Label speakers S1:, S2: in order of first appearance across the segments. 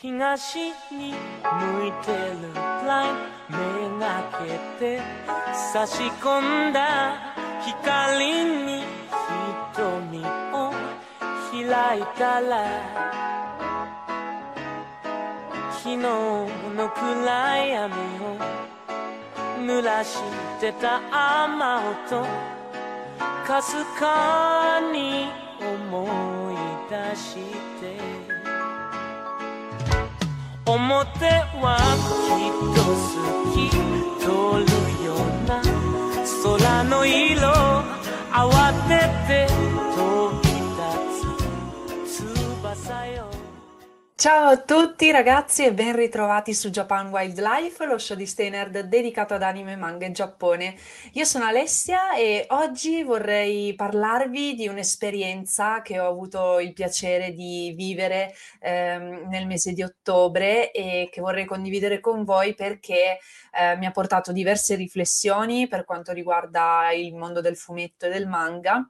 S1: 東に向いてるラインめがけて差し込んだ光に瞳を開いたら昨日の暗闇を濡らしてた雨音かすかに思い出して表はきっと透き通るような空の色慌てて
S2: Ciao a tutti ragazzi e ben ritrovati su Japan Wildlife, lo show di Stay Nerd dedicato ad anime, manga e Giappone. Io sono Alessia e oggi vorrei parlarvi di un'esperienza che ho avuto il piacere di vivere ehm, nel mese di ottobre e che vorrei condividere con voi perché eh, mi ha portato diverse riflessioni per quanto riguarda il mondo del fumetto e del manga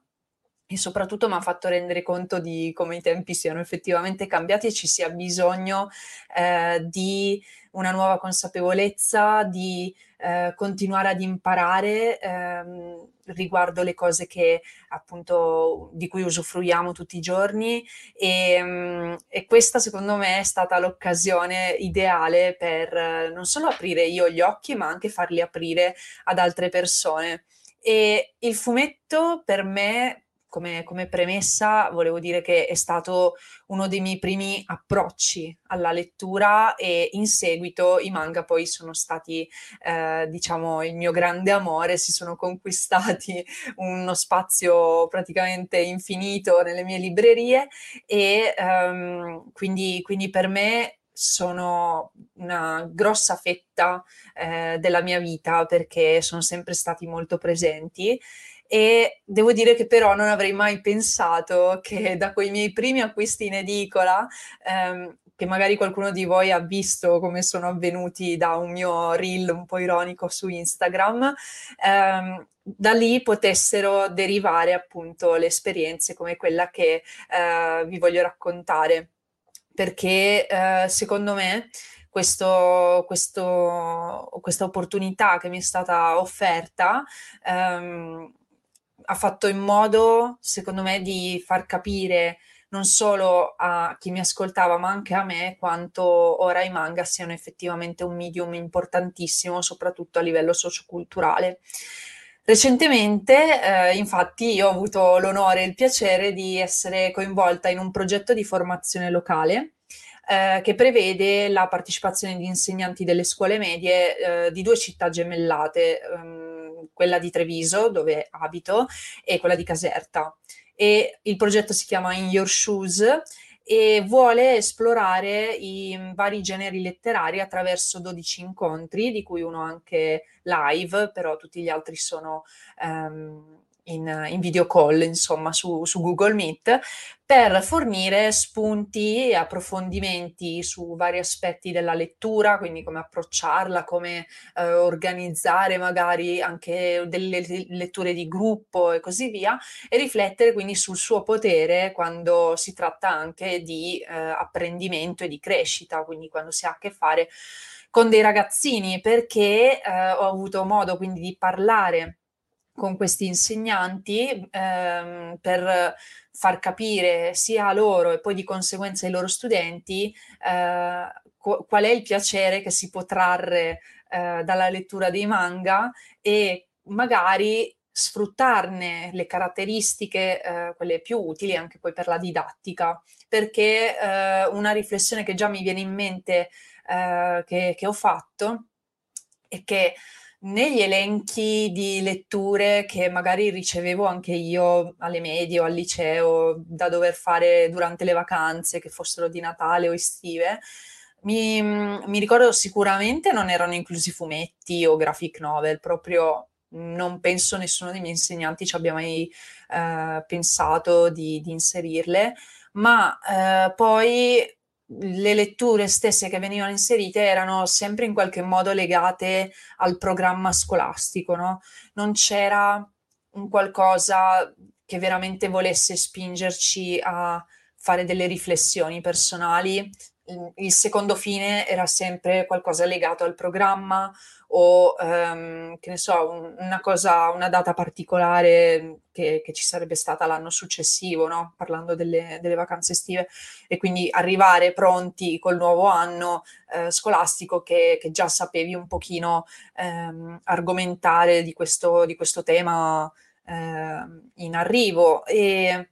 S2: e soprattutto mi ha fatto rendere conto di come i tempi siano effettivamente cambiati e ci sia bisogno eh, di una nuova consapevolezza, di eh, continuare ad imparare ehm, riguardo le cose che appunto di cui usufruiamo tutti i giorni e, mm, e questa secondo me è stata l'occasione ideale per eh, non solo aprire io gli occhi ma anche farli aprire ad altre persone. E il fumetto per me come, come, premessa volevo dire che è stato uno dei miei primi approcci alla lettura e in seguito i manga poi sono stati, eh, diciamo, il mio grande amore, si sono conquistati uno spazio praticamente infinito nelle mie librerie e ehm, quindi, quindi per me sono una grossa fetta eh, della mia vita perché sono sempre stati molto presenti e devo dire che però non avrei mai pensato che da quei miei primi acquisti in edicola, ehm, che magari qualcuno di voi ha visto come sono avvenuti da un mio reel un po' ironico su Instagram, ehm, da lì potessero derivare appunto le esperienze come quella che eh, vi voglio raccontare. Perché eh, secondo me questo, questo, questa opportunità che mi è stata offerta ehm, ha fatto in modo, secondo me, di far capire non solo a chi mi ascoltava, ma anche a me, quanto ora i manga siano effettivamente un medium importantissimo, soprattutto a livello socioculturale. Recentemente, eh, infatti, io ho avuto l'onore e il piacere di essere coinvolta in un progetto di formazione locale eh, che prevede la partecipazione di insegnanti delle scuole medie eh, di due città gemellate. Ehm, quella di Treviso, dove abito, e quella di Caserta. E il progetto si chiama In Your Shoes e vuole esplorare i vari generi letterari attraverso 12 incontri, di cui uno anche live, però tutti gli altri sono um, in, in video call, insomma, su, su, Google Meet, per fornire spunti e approfondimenti su vari aspetti della lettura, quindi come approcciarla, come eh, organizzare magari anche delle letture di gruppo e così via, e riflettere quindi sul suo potere quando si tratta anche di eh, apprendimento e di crescita, quindi quando si ha a che fare con dei ragazzini, perché eh, ho avuto modo quindi di parlare con questi insegnanti ehm, per far capire sia a loro e poi di conseguenza ai loro studenti eh, qu- qual è il piacere che si può trarre eh, dalla lettura dei manga e magari sfruttarne le caratteristiche, eh, quelle più utili anche poi per la didattica, perché eh, una riflessione che già mi viene in mente eh, che, che ho fatto è che negli elenchi di letture che magari ricevevo anche io alle medie o al liceo da dover fare durante le vacanze, che fossero di Natale o estive, mi, mi ricordo sicuramente non erano inclusi fumetti o graphic novel, proprio non penso nessuno dei miei insegnanti ci abbia mai eh, pensato di, di, inserirle, ma eh, poi le letture stesse che venivano inserite erano sempre in qualche modo legate al programma scolastico, no? Non c'era un qualcosa che veramente volesse spingerci a fare delle riflessioni personali. Il secondo fine era sempre qualcosa legato al programma o ehm, che ne so, una cosa, una data particolare che, che ci sarebbe stata l'anno successivo, no? parlando delle, delle, vacanze estive, e quindi arrivare pronti col nuovo anno eh, scolastico che, che, già sapevi un pochino ehm, argomentare di questo, di questo tema eh, in arrivo. E,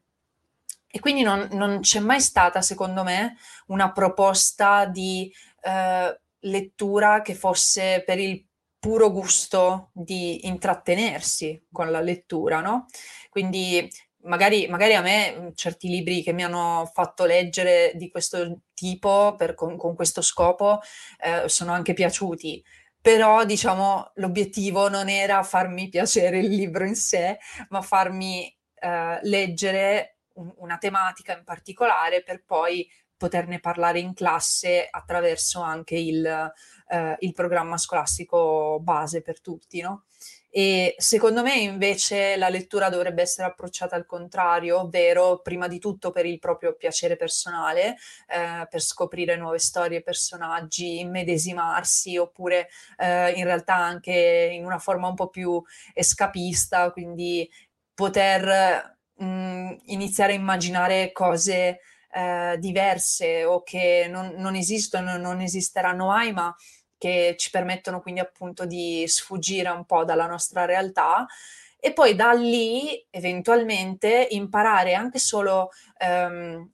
S2: e quindi non, non, c'è mai stata, secondo me, una proposta di eh, lettura che fosse per il puro gusto di intrattenersi con la lettura, no? Quindi magari, magari a me mm, certi libri che mi hanno fatto leggere di questo tipo, per, con, con, questo scopo, eh, sono anche piaciuti. Però, diciamo, l'obiettivo non era farmi piacere il libro in sé, ma farmi eh, leggere un, una tematica in particolare per poi poterne parlare in classe attraverso anche il, eh, il programma scolastico base per tutti, no? E secondo me invece la lettura dovrebbe essere approcciata al contrario, ovvero prima di tutto per il proprio piacere personale, eh, per scoprire nuove storie, personaggi, immedesimarsi, oppure eh, in realtà anche in una forma un po' più escapista, quindi poter mh, mm, iniziare a immaginare cose eh, diverse o che non, non esistono, non esisteranno mai, ma che ci permettono quindi appunto di sfuggire un po' dalla nostra realtà. E poi da lì eventualmente imparare anche solo um,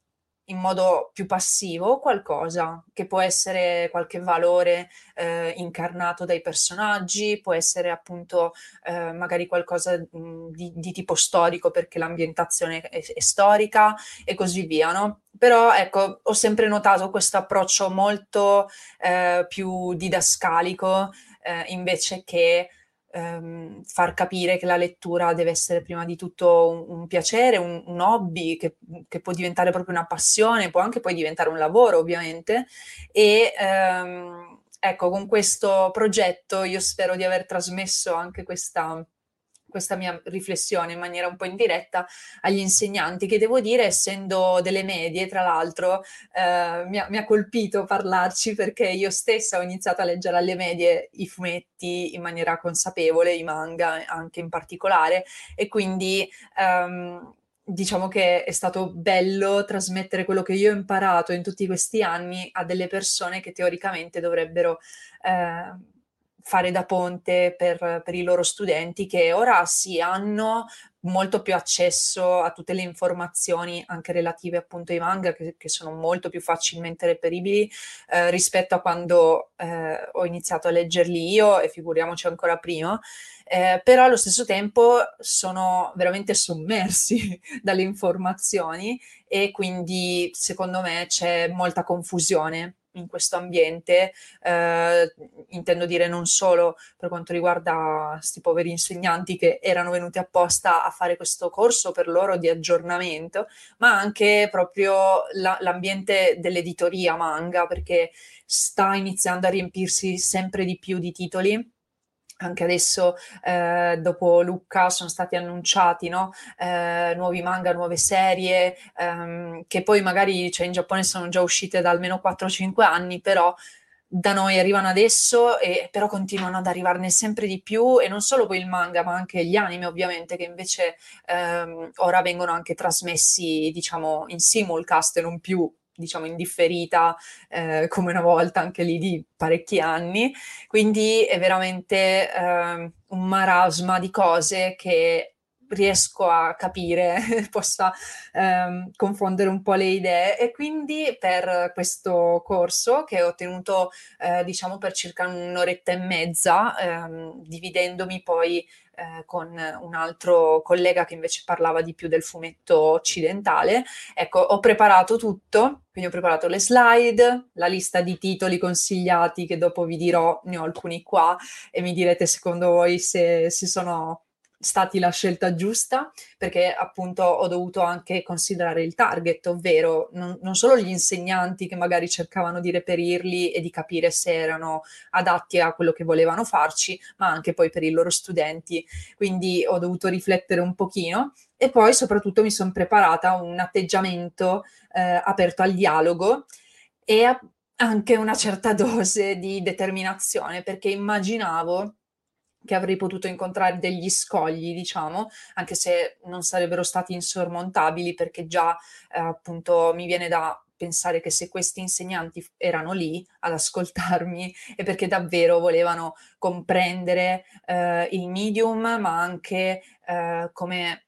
S2: in modo più passivo qualcosa che può essere qualche valore eh, incarnato dai personaggi, può essere appunto eh, magari qualcosa mh, di, di, tipo storico perché l'ambientazione è, è, storica e così via, no? Però ecco, ho sempre notato questo approccio molto eh, più didascalico eh, invece che ehm, far capire che la lettura deve essere prima di tutto un, un piacere, un, un hobby che, che, può diventare proprio una passione, può anche poi diventare un lavoro ovviamente. E ehm, ecco, con questo progetto io spero di aver trasmesso anche questa questa mia riflessione in maniera un po' indiretta agli insegnanti, che devo dire, essendo delle medie, tra l'altro, eh, mi, ha, mi, ha, colpito parlarci perché io stessa ho iniziato a leggere alle medie i fumetti in maniera consapevole, i manga anche in particolare, e quindi... Um, diciamo che è stato bello trasmettere quello che io ho imparato in tutti questi anni a delle persone che teoricamente dovrebbero eh, fare da ponte per, per, i loro studenti che ora sì hanno molto più accesso a tutte le informazioni anche relative appunto ai manga che, che sono molto più facilmente reperibili eh, rispetto a quando eh, ho iniziato a leggerli io e figuriamoci ancora prima. Eh, però allo stesso tempo sono veramente sommersi dalle informazioni e quindi secondo me c'è molta confusione in questo ambiente, eh, intendo dire non solo per quanto riguarda questi poveri insegnanti che erano venuti apposta a fare questo corso per loro di aggiornamento, ma anche proprio la, l'ambiente dell'editoria manga, perché sta iniziando a riempirsi sempre di più di titoli anche adesso eh, dopo Lucca sono stati annunciati no? eh, nuovi manga, nuove serie ehm, che poi magari cioè, in Giappone sono già uscite da almeno 4-5 anni, però da noi arrivano adesso e però continuano ad arrivarne sempre di più e non solo poi il manga ma anche gli anime ovviamente che invece ehm, ora vengono anche trasmessi diciamo in simulcast e non più diciamo indifferita eh, come una volta anche lì di parecchi anni, quindi è veramente eh, un marasma di cose che riesco a capire, possa ehm, confondere un po' le idee e quindi per questo corso che ho tenuto eh, diciamo per circa un'oretta e mezza, ehm, dividendomi poi eh, con un altro collega che invece parlava di più del fumetto occidentale. Ecco, ho preparato tutto, quindi ho preparato le slide, la lista di titoli consigliati che dopo vi dirò, ne ho alcuni qua e mi direte secondo voi se, se sono stati la scelta giusta perché appunto ho dovuto anche considerare il target, ovvero non, non, solo gli insegnanti che magari cercavano di reperirli e di capire se erano adatti a quello che volevano farci, ma anche poi per i loro studenti. Quindi ho dovuto riflettere un pochino e poi soprattutto mi sono preparata un atteggiamento eh, aperto al dialogo e a, anche una certa dose di determinazione perché immaginavo che avrei potuto incontrare degli scogli, diciamo, anche se non sarebbero stati insormontabili perché già eh, appunto mi viene da pensare che se questi insegnanti erano lì ad ascoltarmi è perché davvero volevano comprendere eh, il medium, ma anche eh, come,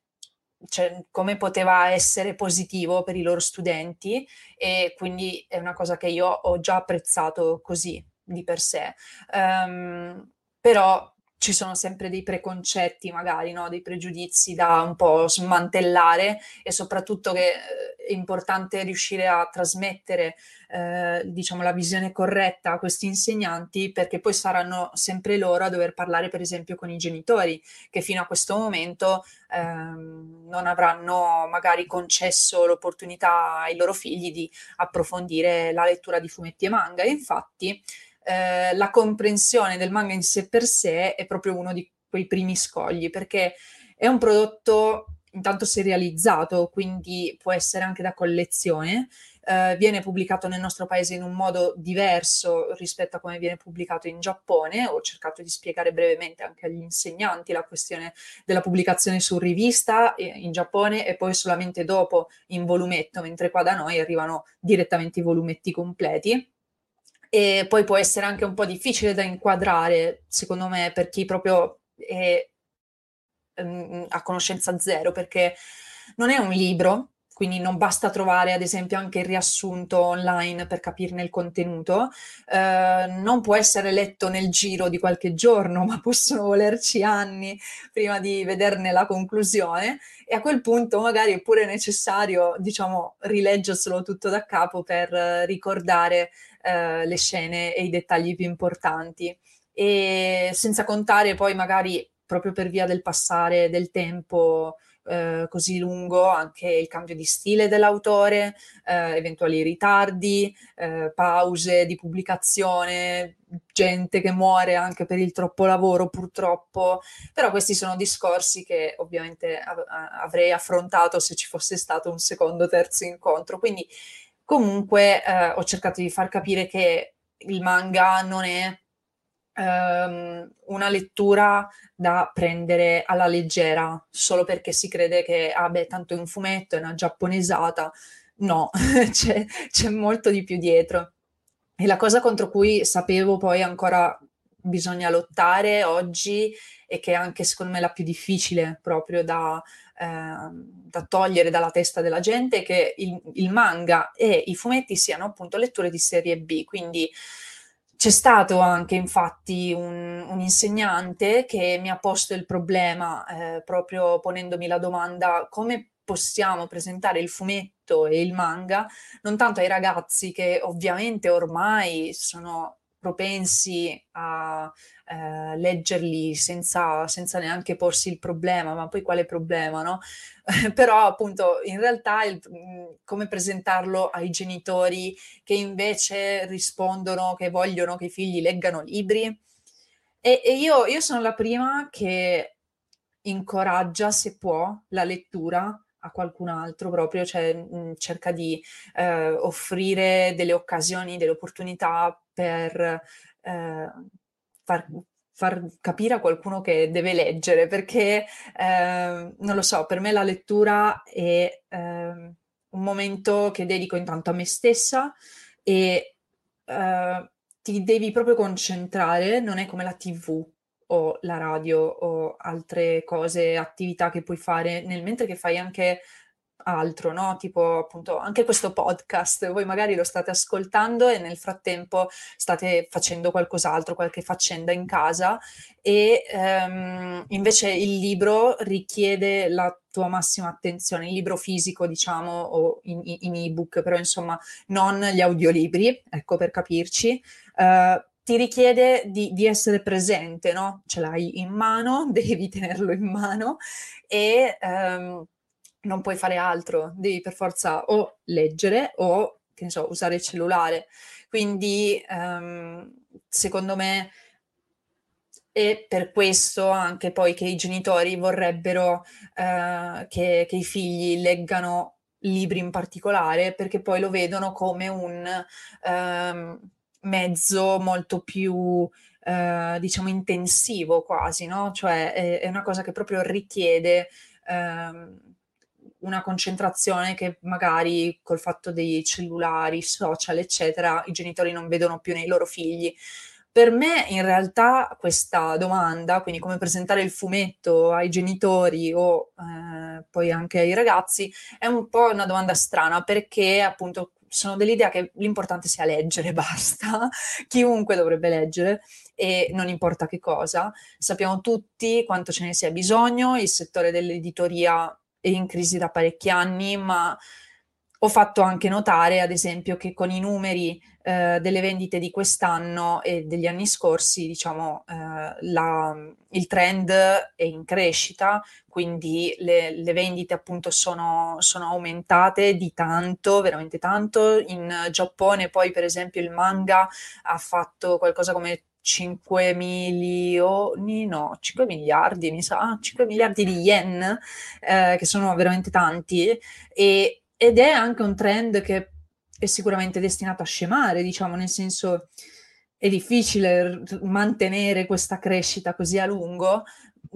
S2: cioè, come poteva essere positivo per i loro studenti e quindi è una cosa che io ho già apprezzato così di per sé. Um, però ci sono sempre dei preconcetti, magari, no? dei pregiudizi da un po' smantellare e soprattutto che eh, è importante riuscire a trasmettere eh, diciamo, la visione corretta a questi insegnanti perché poi saranno sempre loro a dover parlare per esempio con i genitori che fino a questo momento ehm, non avranno magari concesso l'opportunità ai loro figli di approfondire la lettura di fumetti e manga. E infatti eh, la comprensione del manga in sé per sé è proprio uno di quei primi scogli, perché è un prodotto intanto serializzato, quindi può essere anche da collezione, eh, viene pubblicato nel nostro paese in un modo diverso rispetto a come viene pubblicato in Giappone. Ho cercato di spiegare brevemente anche agli insegnanti la questione della pubblicazione su rivista eh, in Giappone e poi solamente dopo in volumetto, mentre qua da noi arrivano direttamente i volumetti completi e poi può essere anche un po' difficile da inquadrare, secondo me, per chi proprio è um, a conoscenza zero, perché non è un libro, quindi non basta trovare ad esempio anche il riassunto online per capirne il contenuto, eh, non può essere letto nel giro di qualche giorno, ma possono volerci anni prima di vederne la conclusione. E a quel punto magari è pure necessario, diciamo, rileggerselo tutto da capo per ricordare eh, le scene e i dettagli più importanti. E senza contare poi magari proprio per via del passare del tempo eh, così lungo anche il cambio di stile dell'autore, eh, eventuali ritardi, eh, pause di pubblicazione, gente che muore anche per il troppo lavoro purtroppo, però questi sono discorsi che ovviamente av- avrei affrontato se ci fosse stato un secondo o terzo incontro. Quindi Comunque eh, ho cercato di far capire che il manga non è ehm, una lettura da prendere alla leggera solo perché si crede che, ah tanto è un fumetto, è una giapponesata. No, c'è, c'è molto di più dietro. E la cosa contro cui sapevo poi ancora bisogna lottare oggi e che è anche secondo me la più difficile proprio da, eh, da togliere dalla testa della gente che il, il, manga e i fumetti siano appunto letture di serie B. Quindi c'è stato anche infatti un, un insegnante che mi ha posto il problema eh, proprio ponendomi la domanda come possiamo presentare il fumetto e il manga non tanto ai ragazzi che ovviamente ormai sono propensi a eh, leggerli senza, senza, neanche porsi il problema, ma poi quale problema, no? Però appunto in realtà il, come presentarlo ai genitori che invece rispondono che vogliono che i figli leggano libri. E, e io, io sono la prima che incoraggia, se può, la lettura a qualcun altro proprio, cioè mh, mm, cerca di eh, offrire delle occasioni, delle opportunità per eh, far, far, capire a qualcuno che deve leggere, perché eh, non lo so, per me la lettura è ehm, un momento che dedico intanto a me stessa e eh, ti devi proprio concentrare, non è come la TV o la radio o altre cose, attività che puoi fare nel mentre che fai anche altro, no? Tipo appunto anche questo podcast, voi magari lo state ascoltando e nel frattempo state facendo qualcos'altro, qualche faccenda in casa e ehm, invece il libro richiede la tua massima attenzione, il libro fisico diciamo o in, in ebook, però insomma non gli audiolibri, ecco per capirci. Uh, ti richiede di, di, essere presente, no? Ce l'hai in mano, devi tenerlo in mano e um, non puoi fare altro, devi per forza o leggere o, che ne so, usare il cellulare. Quindi, um, secondo me, e per questo anche poi che i genitori vorrebbero uh, che, che, i figli leggano libri in particolare, perché poi lo vedono come un um, mezzo molto più uh, diciamo intensivo quasi, no? Cioè è, è, una cosa che proprio richiede um, una concentrazione che magari col fatto dei cellulari, social, eccetera, i genitori non vedono più nei loro figli. Per me in realtà questa domanda, quindi come presentare il fumetto ai genitori o eh, poi anche ai ragazzi, è un po' una domanda strana perché appunto sono dell'idea che l'importante sia leggere, basta, chiunque dovrebbe leggere e non importa che cosa. Sappiamo tutti quanto ce ne sia bisogno, il settore dell'editoria è in crisi da parecchi anni, ma ho fatto anche notare, ad esempio, che con i numeri eh, delle vendite di quest'anno e degli anni scorsi, diciamo, eh, la, il trend è in crescita, quindi le, le vendite appunto sono, sono, aumentate di tanto, veramente tanto. In Giappone poi, per esempio, il manga ha fatto qualcosa come 5 milioni, no, 5 miliardi, mi sa, 5 miliardi di yen, eh, che sono veramente tanti, e, ed è anche un trend che è sicuramente destinato a scemare, diciamo, nel senso è difficile mantenere questa crescita così a lungo.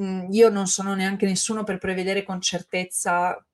S2: Mm, io non sono neanche nessuno per prevedere con certezza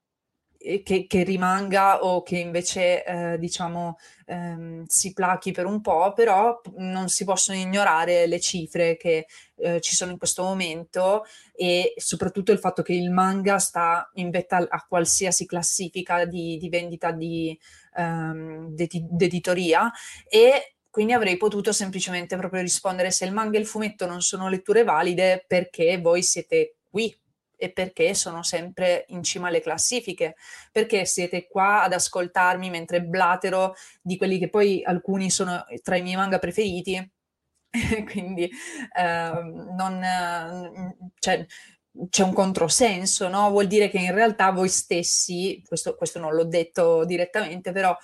S2: che, che, rimanga o che invece eh, diciamo ehm, si plachi per un po', però non si possono ignorare le cifre che eh, ci sono in questo momento e soprattutto il fatto che il manga sta in vetta a qualsiasi classifica di, di vendita di ehm, d'editoria e quindi avrei potuto semplicemente proprio rispondere se il manga e il fumetto non sono letture valide perché voi siete qui e perché sono sempre in cima alle classifiche, perché siete qua ad ascoltarmi mentre blatero di quelli che poi alcuni sono tra i miei manga preferiti, quindi eh, non, cioè, c'è un controsenso, no? Vuol dire che in realtà voi stessi, questo, questo non l'ho detto direttamente, però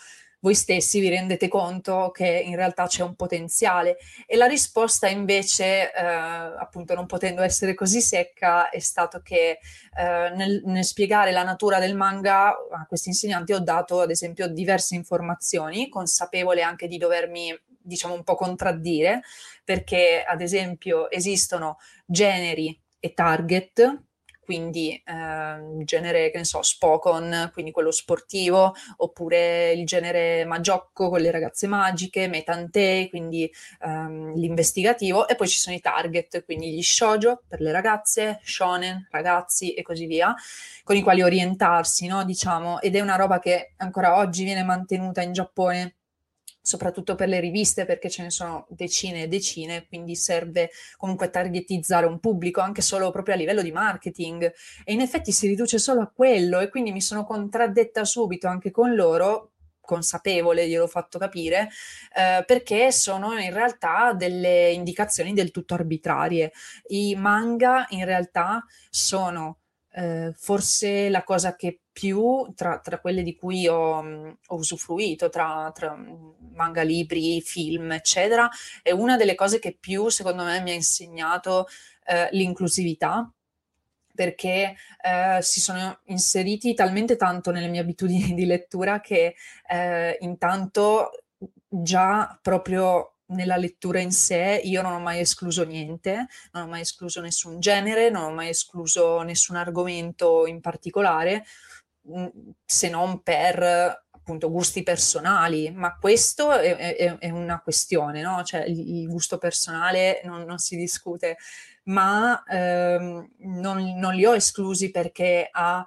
S2: voi stessi vi rendete conto che in realtà c'è un potenziale. E la risposta invece, eh, appunto non potendo essere così secca, è stato che eh, nel, nel, spiegare la natura del manga a questi insegnanti ho dato ad esempio diverse informazioni, consapevole anche di dovermi diciamo un po' contraddire, perché ad esempio esistono generi e target quindi eh, genere, che ne so, Spokon, quindi quello sportivo, oppure il genere Magiocco con le ragazze magiche, Metante, quindi ehm, l'investigativo, e poi ci sono i target, quindi gli shoujo per le ragazze, shonen, ragazzi e così via, con i quali orientarsi, no, diciamo, ed è una roba che ancora oggi viene mantenuta in Giappone soprattutto per le riviste perché ce ne sono decine e decine, quindi serve comunque targetizzare un pubblico anche solo proprio a livello di marketing e in effetti si riduce solo a quello e quindi mi sono contraddetta subito anche con loro consapevole, gliel'ho fatto capire, eh, perché sono in realtà delle indicazioni del tutto arbitrarie. I manga in realtà sono eh, forse la cosa che più tra, tra quelle di cui ho, ho usufruito, tra, tra, manga, libri, film, eccetera, è una delle cose che più, secondo me, mi ha insegnato eh, l'inclusività, perché eh, si sono inseriti talmente tanto nelle mie abitudini di lettura che eh, intanto già proprio nella lettura in sé io non ho mai escluso niente, non ho mai escluso nessun genere, non ho mai escluso nessun argomento in particolare, mhmm, se non per appunto gusti personali, ma questo è, è, è una questione, no? Cioè il, il gusto personale non, non, si discute, ma ehm, non, non, li ho esclusi perché ha...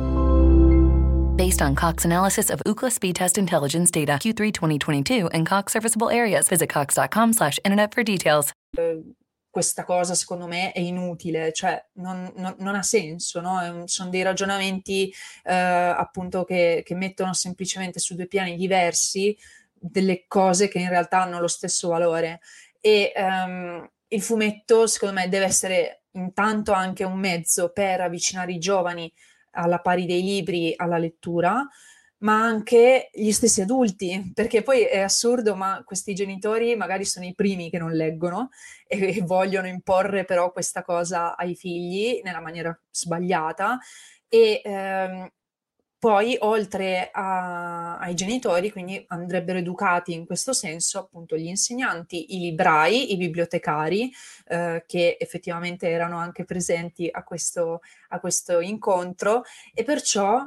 S3: Based on Cox analysis of Ookla speed test intelligence data Q3 2022 and Cox serviceable areas, visit cox.com/internet for details.
S2: Questa cosa secondo me è inutile, cioè non, non, non ha senso, no? sono dei ragionamenti eh, appunto che, che mettono semplicemente su due piani diversi delle cose che in realtà hanno lo stesso valore. E um, il fumetto, secondo me, deve essere intanto anche un mezzo per avvicinare i giovani alla pari dei libri alla lettura, ma anche gli stessi adulti, perché poi è assurdo, ma questi genitori magari sono i primi che non leggono e, e vogliono imporre però questa cosa ai figli nella maniera sbagliata e ehm, poi, oltre a, ai genitori, quindi andrebbero educati in questo senso appunto gli insegnanti, i librai, i bibliotecari, eh, che effettivamente erano anche presenti a questo, a questo incontro e perciò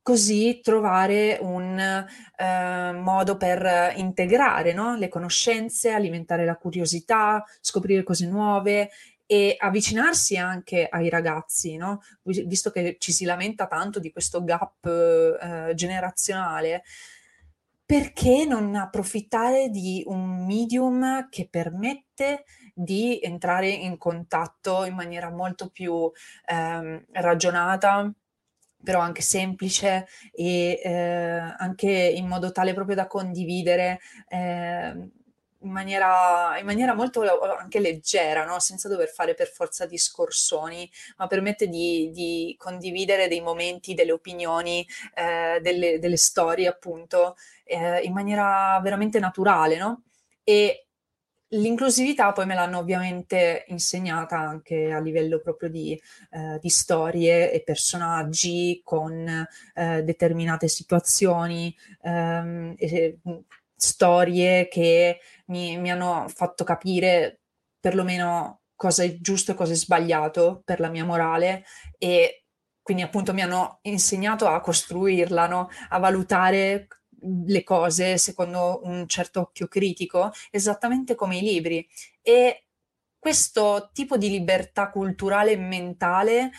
S2: così trovare un eh, modo per integrare no? le conoscenze, alimentare la curiosità, scoprire cose nuove e avvicinarsi anche ai ragazzi, no? visto che ci si lamenta tanto di questo gap eh, generazionale, perché non approfittare di un medium che permette di entrare in contatto in maniera molto più eh, ragionata, però anche semplice e eh, anche in modo tale proprio da condividere eh, in maniera, in maniera molto anche leggera, no? senza dover fare per forza discorsoni, ma permette di, di condividere dei momenti, delle opinioni, eh, delle, delle, storie appunto eh, in maniera veramente naturale. No? E L'inclusività poi me l'hanno ovviamente insegnata anche a livello proprio di, eh, di storie e personaggi con eh, determinate situazioni, ehm, e, storie che mi, mi hanno fatto capire perlomeno cosa è giusto e cosa è sbagliato per la mia morale e quindi appunto mi hanno insegnato a costruirla, no? a valutare le cose secondo un certo occhio critico, esattamente come i libri. E questo tipo di libertà culturale e mentale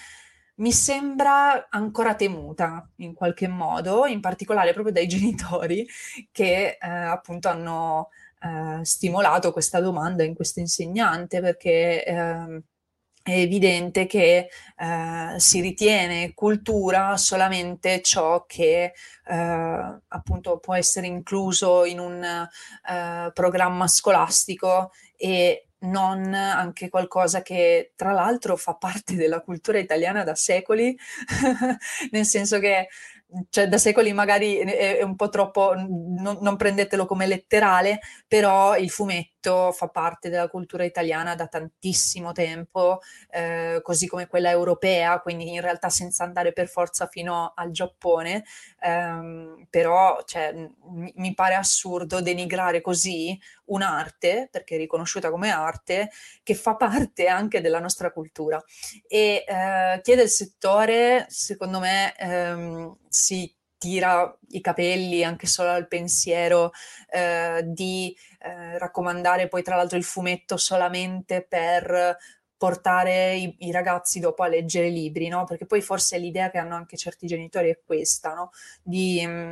S2: mi sembra ancora temuta in qualche modo, in particolare proprio dai genitori che eh, appunto hanno eh, stimolato questa domanda in questo insegnante perché eh, è evidente che eh, si ritiene cultura solamente ciò che eh, appunto può essere incluso in un eh, programma scolastico e non anche qualcosa che tra l'altro fa parte della cultura italiana da secoli, nel senso che cioè, da secoli magari è, un po' troppo, non, non, prendetelo come letterale, però il fumetto fa parte della cultura italiana da tantissimo tempo, eh, così come quella europea, quindi in realtà senza andare per forza fino al Giappone, ehm, però cioè, mi, mi pare assurdo denigrare così un'arte, perché è riconosciuta come arte, che fa parte anche della nostra cultura. E eh, chi è del settore, secondo me, ehm, si tira i capelli anche solo al pensiero eh, di eh, raccomandare poi tra l'altro il fumetto solamente per portare i, i, ragazzi dopo a leggere libri, no? Perché poi forse l'idea che hanno anche certi genitori è questa, no? Di mh, mm,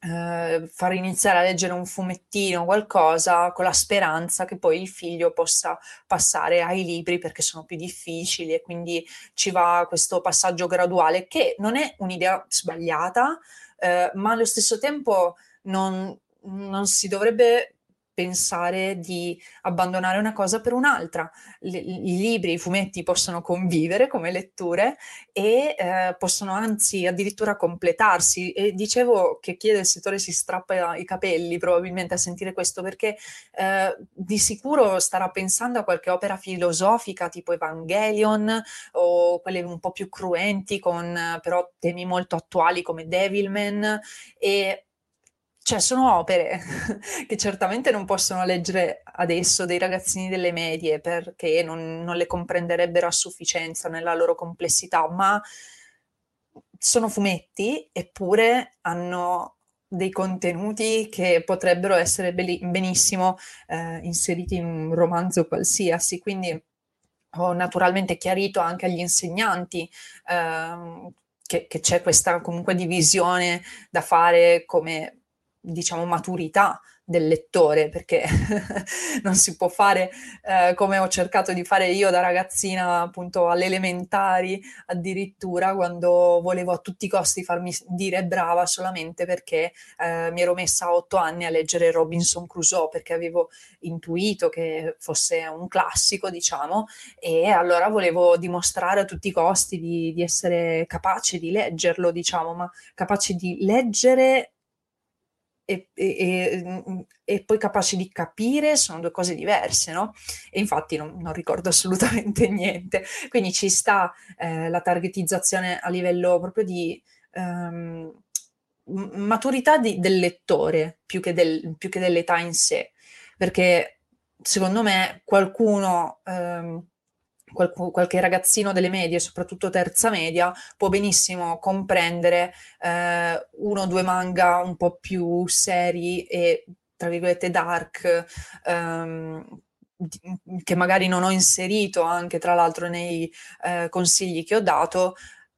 S2: eh, far iniziare a leggere un fumettino, qualcosa, con la speranza che poi il figlio possa passare ai libri perché sono più difficili e quindi ci va questo passaggio graduale che non è un'idea sbagliata, eh, ma allo stesso tempo non, non si dovrebbe pensare di abbandonare una cosa per un'altra. Le, I libri, i fumetti possono convivere come letture e eh, possono anzi addirittura completarsi. E dicevo che chi è del settore si strappa i capelli probabilmente a sentire questo perché eh, di sicuro starà pensando a qualche opera filosofica tipo Evangelion o quelle un po' più cruenti con però temi molto attuali come Devilman e cioè, sono opere che certamente non possono leggere adesso dei ragazzini delle medie perché non, non le comprenderebbero a sufficienza nella loro complessità, ma sono fumetti eppure hanno dei contenuti che potrebbero essere belli, benissimo eh, inseriti in un romanzo qualsiasi. Quindi ho naturalmente chiarito anche agli insegnanti eh, che, che, c'è questa comunque divisione da fare come diciamo, maturità del lettore, perché non si può fare eh, come ho cercato di fare io da ragazzina, appunto alle elementari, addirittura quando volevo a tutti i costi farmi dire brava solamente perché eh, mi ero messa a otto anni a leggere Robinson Crusoe, perché avevo intuito che fosse un classico, diciamo, e allora volevo dimostrare a tutti i costi di, di essere capace di leggerlo, diciamo, ma capace di leggere e, e, mm, e, poi capaci di capire sono due cose diverse, no? E infatti non, non ricordo assolutamente niente. Quindi ci sta eh, la targetizzazione a livello proprio di um, maturità di, del lettore più che, del, più che, dell'età in sé, perché secondo me qualcuno... Um, qualche ragazzino delle medie, soprattutto terza media, può benissimo comprendere eh, uno o due manga un po' più seri e tra virgolette dark, ehm, che magari non ho inserito anche tra l'altro nei eh, consigli che ho dato,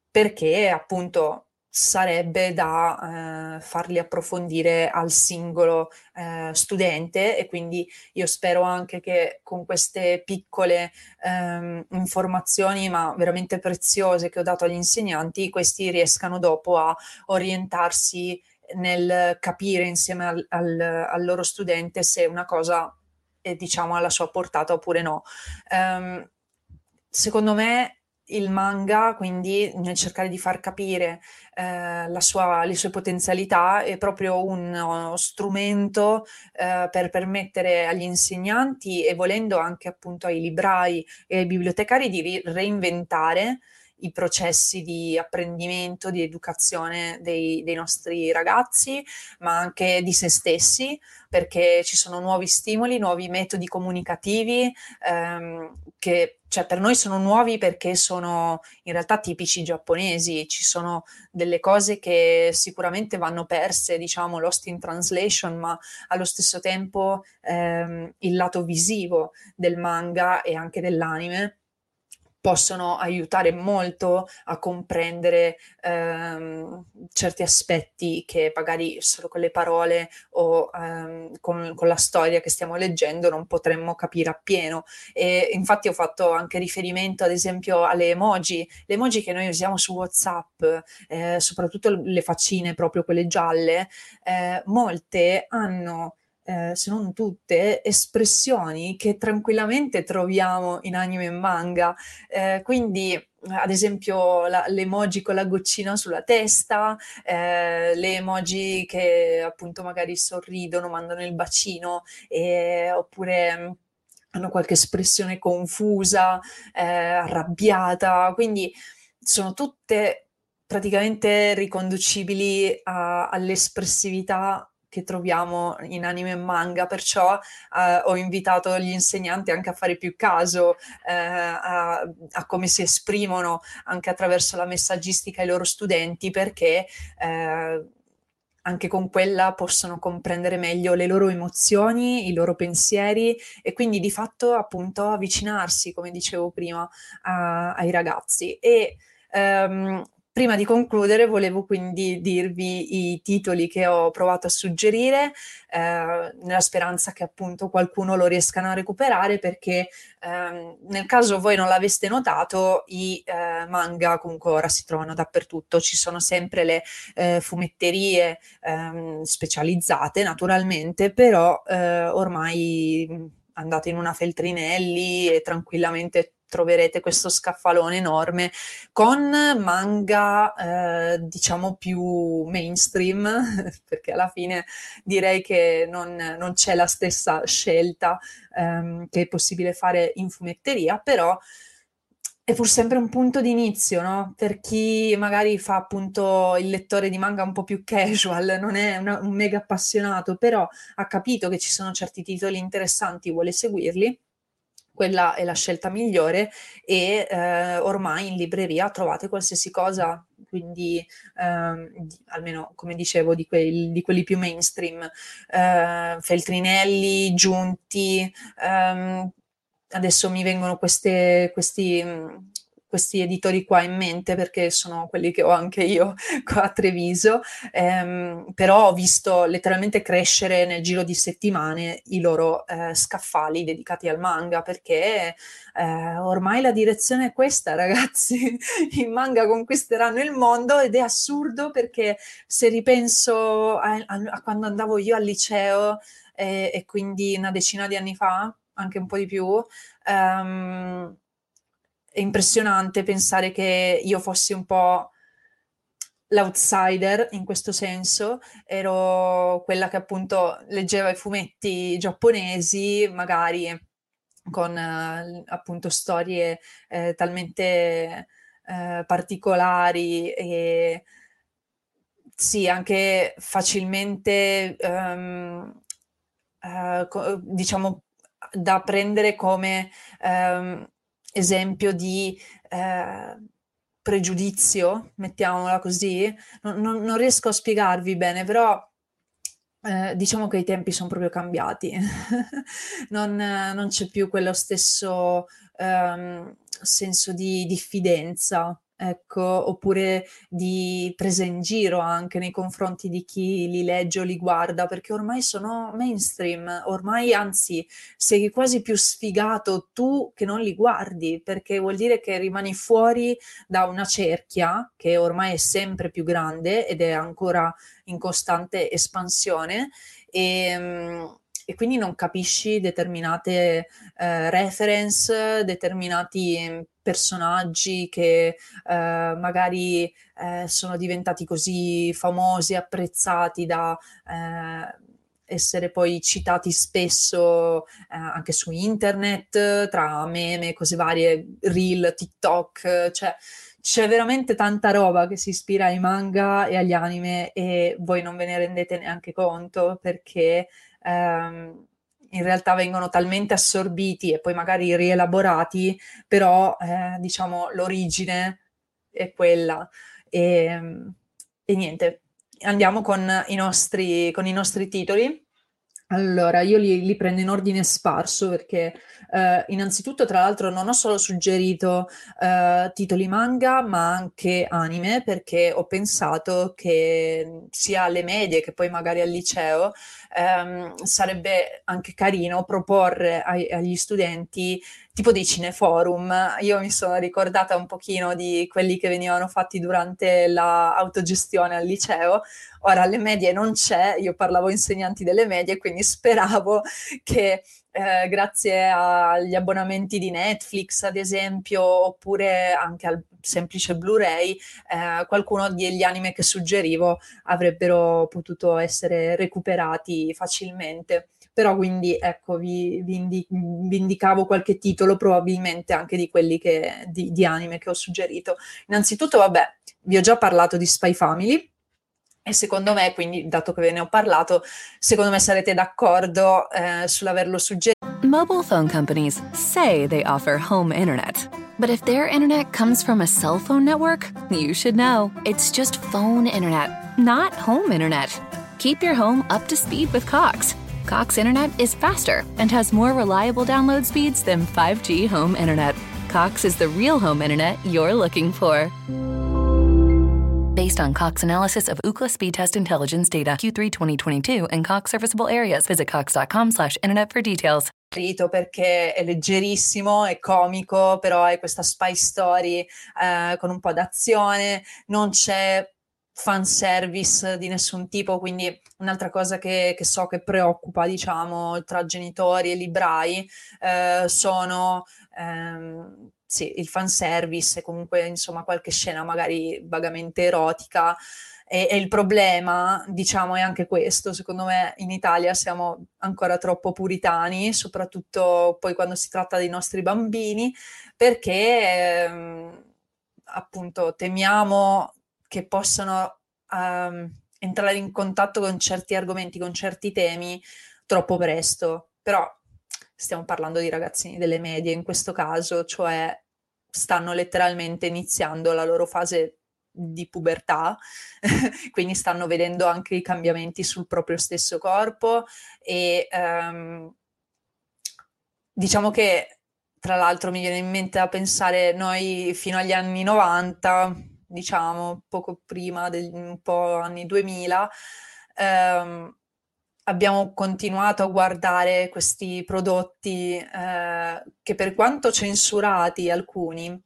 S2: perché appunto sarebbe da eh, farli approfondire al singolo eh, studente e quindi io spero anche che con queste piccole ehm, informazioni ma veramente preziose che ho dato agli insegnanti questi riescano dopo a orientarsi nel capire insieme al, al, al loro studente se una cosa è diciamo alla sua portata oppure no. Um, secondo me il manga, quindi nel cercare di far capire eh, sua, le sue potenzialità, è proprio uno strumento eh, per permettere agli insegnanti e volendo anche appunto ai librai e ai bibliotecari di ri- reinventare i processi di apprendimento, di educazione dei, dei, nostri ragazzi, ma anche di se stessi, perché ci sono nuovi stimoli, nuovi metodi comunicativi ehm, che cioè, per noi sono nuovi perché sono in realtà tipici giapponesi, ci sono delle cose che sicuramente vanno perse, diciamo, lost in translation, ma allo stesso tempo ehm, il lato visivo del manga e anche dell'anime possono aiutare molto a comprendere ehm, certi aspetti che magari solo con le parole o ehm, con, con, la storia che stiamo leggendo non potremmo capire appieno. E infatti ho fatto anche riferimento ad esempio alle emoji, le emoji che noi usiamo su WhatsApp, eh, soprattutto le faccine proprio quelle gialle, eh, molte hanno eh, se non tutte, espressioni che tranquillamente troviamo in anime e manga. Eh, quindi, ad esempio, la, le emoji con la goccina sulla testa, eh, le emoji che appunto magari sorridono, mandano il bacino, oppure hanno qualche espressione confusa, eh, arrabbiata. Quindi sono tutte praticamente riconducibili a, all'espressività che troviamo in anime e manga, perciò eh, ho invitato gli insegnanti anche a fare più caso eh, a, a, come si esprimono anche attraverso la messaggistica ai loro studenti, perché eh, anche con quella possono comprendere meglio le loro emozioni, i loro pensieri e quindi di fatto appunto avvicinarsi, come dicevo prima, a, ai ragazzi. E ehm, prima di concludere volevo quindi dirvi i titoli che ho provato a suggerire, eh, nella speranza che appunto qualcuno lo riescano a recuperare perché ehm, nel caso voi non l'aveste notato i eh, manga comunque ora si trovano dappertutto, ci sono sempre le eh, fumetterie ehm, specializzate naturalmente, però eh, ormai andate in una Feltrinelli e tranquillamente troverete questo scaffalone enorme con manga eh, diciamo più mainstream perché alla fine direi che non, non c'è la stessa scelta ehm, che è possibile fare in fumetteria però è pur sempre un punto di inizio, no? Per chi magari fa appunto il lettore di manga un po' più casual, non è una, un mega appassionato, però ha capito che ci sono certi titoli interessanti, vuole seguirli quella è la scelta migliore e eh, ormai in libreria trovate qualsiasi cosa, quindi ehm, almeno come dicevo di, quei, di quelli più mainstream, eh, Feltrinelli, Giunti, ehm, adesso mi vengono queste, questi questi editori qua in mente perché sono quelli che ho anche io qua a Treviso, ehm, però ho visto letteralmente crescere nel giro di settimane i loro eh, scaffali dedicati al manga perché eh, ormai la direzione è questa, ragazzi, i manga conquisteranno il mondo ed è assurdo perché se ripenso a, a, a quando andavo io al liceo eh, e quindi una decina di anni fa, anche un po' di più, ehm, è impressionante pensare che io fossi un po' l'outsider in questo senso, ero quella che appunto leggeva i fumetti giapponesi, magari con eh, appunto storie eh, talmente eh, particolari e sì, anche facilmente um, diciamo da prendere come um, esempio di eh, pregiudizio, mettiamola così, non, non, non, riesco a spiegarvi bene, però eh, diciamo che i tempi sono proprio cambiati, non, non, c'è più quello stesso ehm, senso di diffidenza ecco, oppure di presa in giro anche nei confronti di chi li legge o li guarda, perché ormai sono mainstream, ormai anzi sei quasi più sfigato tu che non li guardi, perché vuol dire che rimani fuori da una cerchia che ormai è sempre più grande ed è ancora in costante espansione e ehm, e quindi non capisci determinate eh, reference, determinati personaggi che eh, magari eh, sono diventati così famosi, apprezzati da eh, essere poi citati spesso eh, anche su internet, tra meme, cose varie, reel, TikTok, cioè c'è veramente tanta roba che si ispira ai manga e agli anime e voi non ve ne rendete neanche conto perché ehm, in realtà vengono talmente assorbiti e poi magari rielaborati, però eh, diciamo l'origine è quella. E, e niente, andiamo con i nostri, con i nostri titoli. Allora, io li, li, prendo in ordine sparso perché eh, innanzitutto, tra l'altro, non ho solo suggerito eh, titoli manga, ma anche anime, perché ho pensato che sia alle medie che poi magari al liceo ehm, sarebbe anche carino proporre ai, agli studenti tipo dei cineforum. Io mi sono ricordata un pochino di quelli che venivano fatti durante l'autogestione al liceo. Ora alle medie non c'è, io parlavo insegnanti delle medie, quindi speravo che eh, grazie agli abbonamenti di Netflix, ad esempio, oppure anche al semplice Blu-ray, eh, qualcuno degli anime che suggerivo avrebbero potuto essere recuperati facilmente. Però quindi ecco, vi, vi, indi- vi indicavo qualche titolo, probabilmente anche di quelli che, di, di anime che ho suggerito. Innanzitutto, vabbè, vi ho già parlato di Spy Family, e secondo me, quindi, dato che ve ne ho parlato, secondo me sarete d'accordo eh, sull'averlo suggerito.
S3: Mobile phone companies say they offer home internet. But if their internet comes from a cell phone network, you should know. It's just phone internet, not home internet. Keep your home up to speed with Cox. Cox internet is faster and has more reliable download speeds than 5G home internet. Cox is the real home internet you're looking for. Based on Cox analysis of Ookla speed test intelligence data Q3 2022 and Cox serviceable areas, visit cox.com/internet for details.
S2: perché è leggerissimo, è comico, però è questa spy story eh, con un po' d'azione, non c'è fanservice di nessun tipo, quindi un'altra cosa che, che, so che preoccupa, diciamo, tra genitori e librai eh, sono ehm, sì, il fanservice comunque, insomma, qualche scena magari vagamente erotica. E, e, il problema, diciamo, è anche questo. Secondo me in Italia siamo ancora troppo puritani, soprattutto poi quando si tratta dei nostri bambini, perché ehm, appunto temiamo che possano um, entrare in contatto con certi argomenti, con certi temi troppo presto. Però stiamo parlando di ragazzini delle medie in questo caso, cioè stanno letteralmente iniziando la loro fase di pubertà, quindi stanno vedendo anche i cambiamenti sul proprio stesso corpo e um, diciamo che tra l'altro mi viene in mente da pensare noi fino agli anni 90 diciamo, poco prima, del, un po' anni 2000, ehm, abbiamo continuato a guardare questi prodotti eh, che per quanto censurati alcuni,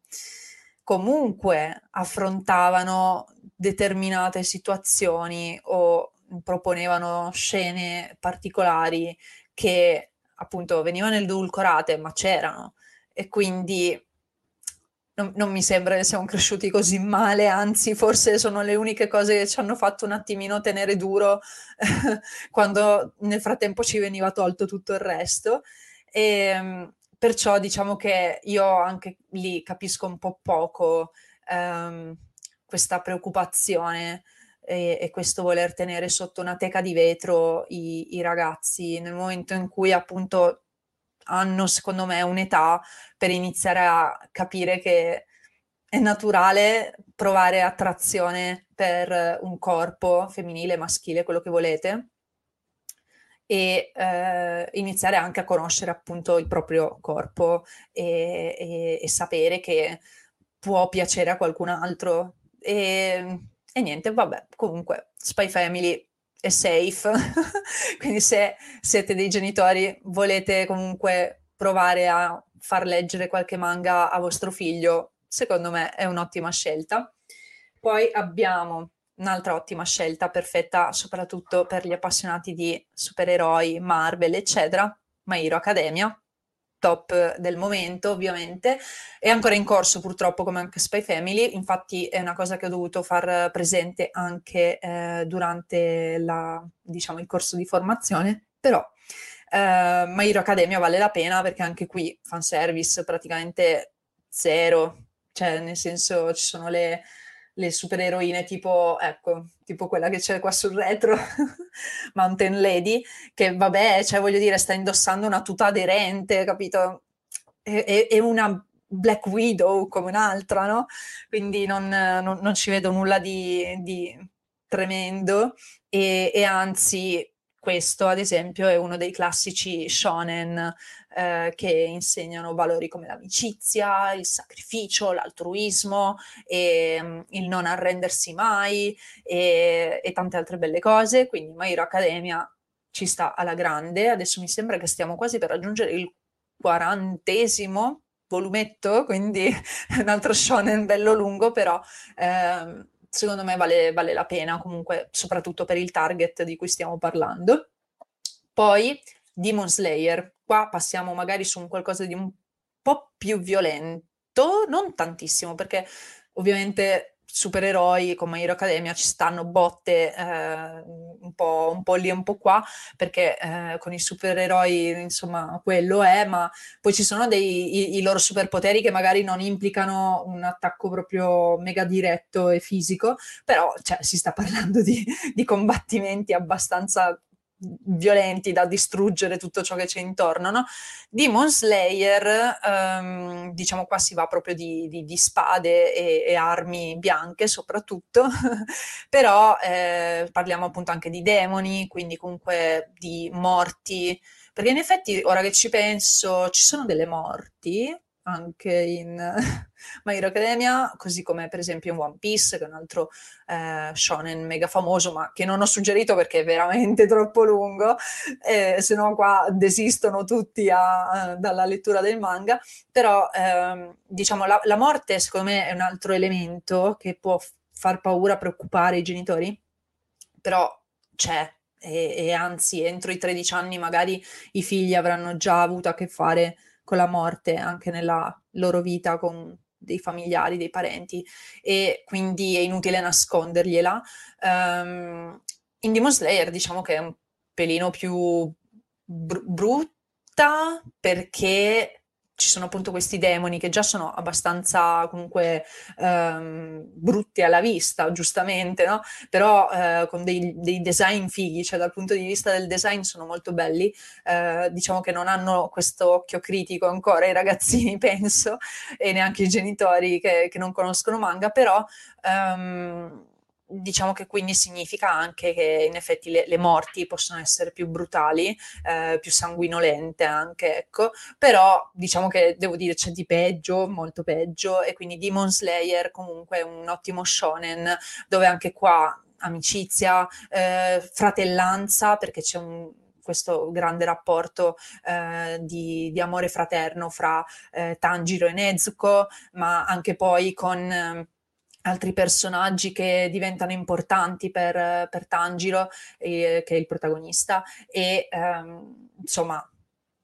S2: comunque affrontavano determinate situazioni o proponevano scene particolari che appunto venivano edulcorate ma c'erano. E quindi non, non, mi sembra che siamo cresciuti così male, anzi forse sono le uniche cose che ci hanno fatto un attimino tenere duro quando nel frattempo ci veniva tolto tutto il resto. E, ehm, perciò diciamo che io anche lì capisco un po' poco ehm, questa preoccupazione e, e, questo voler tenere sotto una teca di vetro i, i ragazzi nel momento in cui appunto hanno, secondo me, un'età per iniziare a capire che è naturale provare attrazione per un corpo femminile, maschile, quello che volete, e eh, iniziare anche a conoscere appunto il proprio corpo e, e, e sapere che può piacere a qualcun altro. E, e niente, vabbè, comunque, Spy Family è safe, quindi se siete dei genitori volete comunque provare a far leggere qualche manga a vostro figlio, secondo me è un'ottima scelta. Poi abbiamo un'altra ottima scelta, perfetta soprattutto per gli appassionati di supereroi, Marvel, eccetera, My Hero Academia, top del momento, ovviamente. È ancora in corso purtroppo come anche Spy Family, infatti è una cosa che ho dovuto far presente anche eh, durante la, diciamo, il corso di formazione, però eh, My Hero Academia vale la pena perché anche qui fanservice praticamente zero, cioè nel senso ci sono le le supereroine tipo, ecco, tipo quella che c'è qua sul retro, Mountain Lady, che vabbè, cioè voglio dire, sta indossando una tuta aderente, capito? E, una Black Widow come un'altra, no? Quindi non, non, non ci vedo nulla di, di tremendo e, e anzi questo, ad esempio, è uno dei classici shonen eh, che insegnano valori come l'amicizia, il sacrificio, l'altruismo, e, um, il non arrendersi mai e, e, tante altre belle cose. Quindi My Hero Academia ci sta alla grande. Adesso mi sembra che stiamo quasi per raggiungere il quarantesimo volumetto, quindi un altro shonen bello lungo, però eh, secondo me vale, vale, la pena comunque, soprattutto per il target di cui stiamo parlando. Poi Demon Slayer, qua passiamo magari su un qualcosa di un po' più violento, non tantissimo, perché ovviamente supereroi come Hero Academia ci stanno botte eh, un, po', un, po', lì e un po' qua perché eh, con i supereroi insomma quello è ma poi ci sono dei i, i, loro superpoteri che magari non implicano un attacco proprio mega diretto e fisico però cioè, si sta parlando di, di combattimenti abbastanza violenti da distruggere tutto ciò che c'è intorno, no? Demon Slayer, um, diciamo qua si va proprio di, di, di spade e, e, armi bianche soprattutto, però eh, parliamo appunto anche di demoni, quindi comunque di morti, perché in effetti ora che ci penso ci sono delle morti, anche in My Hero Academia, così come per esempio in One Piece, che è un altro eh, shonen mega famoso, ma che non ho suggerito perché è veramente troppo lungo, eh, se no qua desistono tutti a, a, dalla lettura del manga, però ehm, diciamo la, la morte secondo me è un altro elemento che può far paura, preoccupare i genitori, però c'è, e, e, anzi entro i 13 anni magari i figli avranno già avuto a che fare con la morte anche nella loro vita con dei familiari, dei parenti e quindi è inutile nascondergliela. Um, in Demon Slayer diciamo che è un pelino più br- brutta perché ci sono appunto questi demoni che già sono abbastanza comunque ehm, brutti alla vista, giustamente, no? Però eh, con dei, dei, design fighi, cioè dal punto di vista del design sono molto belli. Eh, diciamo che non hanno questo occhio critico ancora i ragazzini, penso, e neanche i genitori che, che non conoscono manga, però... Ehm, diciamo che quindi significa anche che in effetti le, le morti possono essere più brutali, eh, più sanguinolente anche, ecco, però diciamo che devo dire c'è di peggio, molto peggio, e quindi Demon Slayer comunque è un ottimo shonen dove anche qua amicizia, eh, fratellanza, perché c'è un questo grande rapporto eh, di, di, amore fraterno fra eh, Tanjiro e Nezuko, ma anche poi con altri personaggi che diventano importanti per, per Tanjiro, eh, che è il protagonista, e ehm, insomma,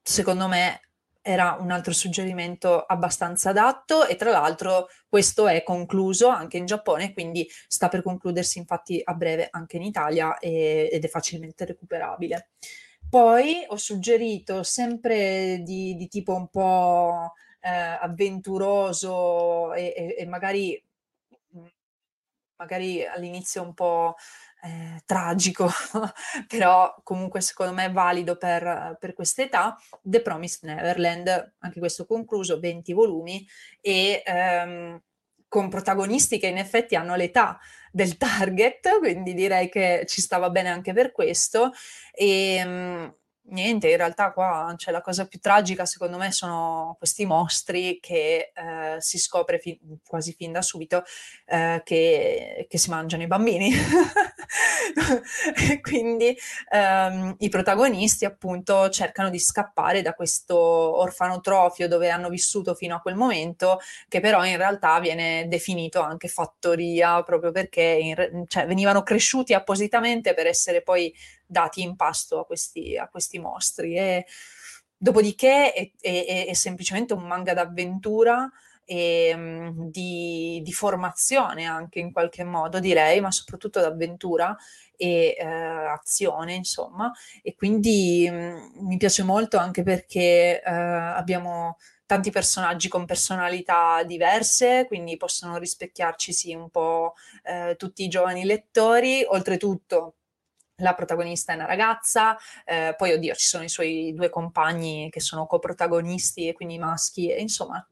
S2: secondo me era un altro suggerimento abbastanza adatto e tra l'altro questo è concluso anche in Giappone, quindi sta per concludersi infatti a breve anche in Italia e, ed è facilmente recuperabile. Poi ho suggerito sempre di, di tipo un po' eh, avventuroso e, e, e magari magari all'inizio un po' eh, tragico, però comunque secondo me è valido per, per questa età, The Promised Neverland, anche questo concluso, 20 volumi, e ehm, con protagonisti che in effetti hanno l'età del target, quindi direi che ci stava bene anche per questo. E, ehm, Niente, in realtà qua cioè, la cosa più tragica secondo me sono questi mostri che eh, si scopre fi- quasi fin da subito eh, che, che, si mangiano i bambini. Quindi ehm, i protagonisti appunto cercano di scappare da questo orfanotrofio dove hanno vissuto fino a quel momento, che però in realtà viene definito anche fattoria proprio perché in, cioè, venivano cresciuti appositamente per essere poi dati in pasto a questi, a questi mostri. E, dopodiché è, è, è, semplicemente un manga d'avventura e um, di, di, formazione anche in qualche modo, direi, ma soprattutto d'avventura e uh, azione, insomma. E quindi um, mi piace molto anche perché uh, abbiamo tanti personaggi con personalità diverse, quindi possono rispecchiarci sì, un po' uh, tutti i giovani lettori. Oltretutto, la protagonista è una ragazza, eh, poi oddio ci sono i suoi due compagni che sono coprotagonisti e quindi maschi, e insomma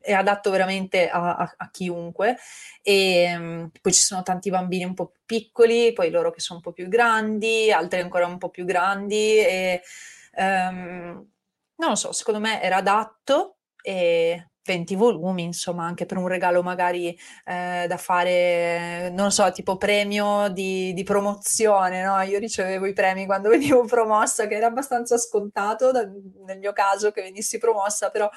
S2: è adatto veramente a, a, a chiunque. E um, poi ci sono tanti bambini un po' più piccoli, poi loro che sono un po' più grandi, altri ancora un po' più grandi e um, non lo so, secondo me era adatto e 20 volumi, insomma, anche per un regalo magari eh, da fare, non so, tipo premio di, di, promozione, no? Io ricevevo i premi quando venivo promossa, che era abbastanza scontato da, nel mio caso che venissi promossa, però...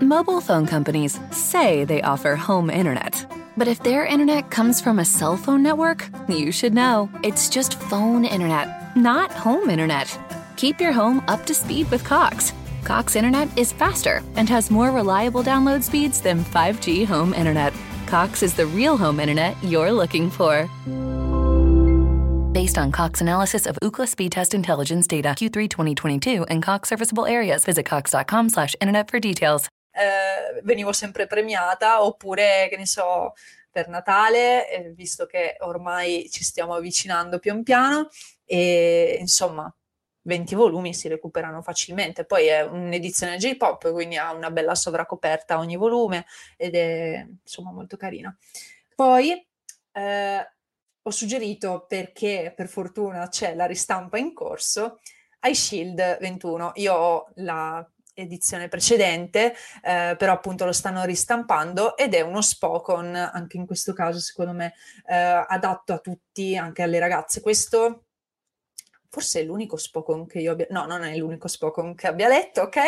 S3: Mobile phone companies say they offer home internet. But if their internet comes from a cell phone network, you should know. It's just phone internet, not home internet. Keep your home up to speed with Cox. Cox Internet is faster and has more reliable download speeds than 5G home internet. Cox is the real home internet you're looking for. Based on Cox analysis of Ookla speed test intelligence data Q3 2022 and Cox serviceable areas, visit cox.com/internet for details.
S2: Eh, venivo sempre premiata oppure che ne so per Natale, eh, visto che ormai ci stiamo avvicinando pian piano e insomma 20 volumi si recuperano facilmente. Poi è un'edizione J-pop, quindi ha una bella sovracoperta ogni volume ed è insomma molto carina. Poi eh, ho suggerito perché per fortuna c'è la ristampa in corso, iShield 21. Io ho la edizione precedente, eh, però appunto lo stanno ristampando ed è uno Spokon, anche in questo caso secondo me eh, adatto a tutti, anche alle ragazze. Questo forse è l'unico Spokon che io abbia, no, non è l'unico Spokon che abbia letto, ok?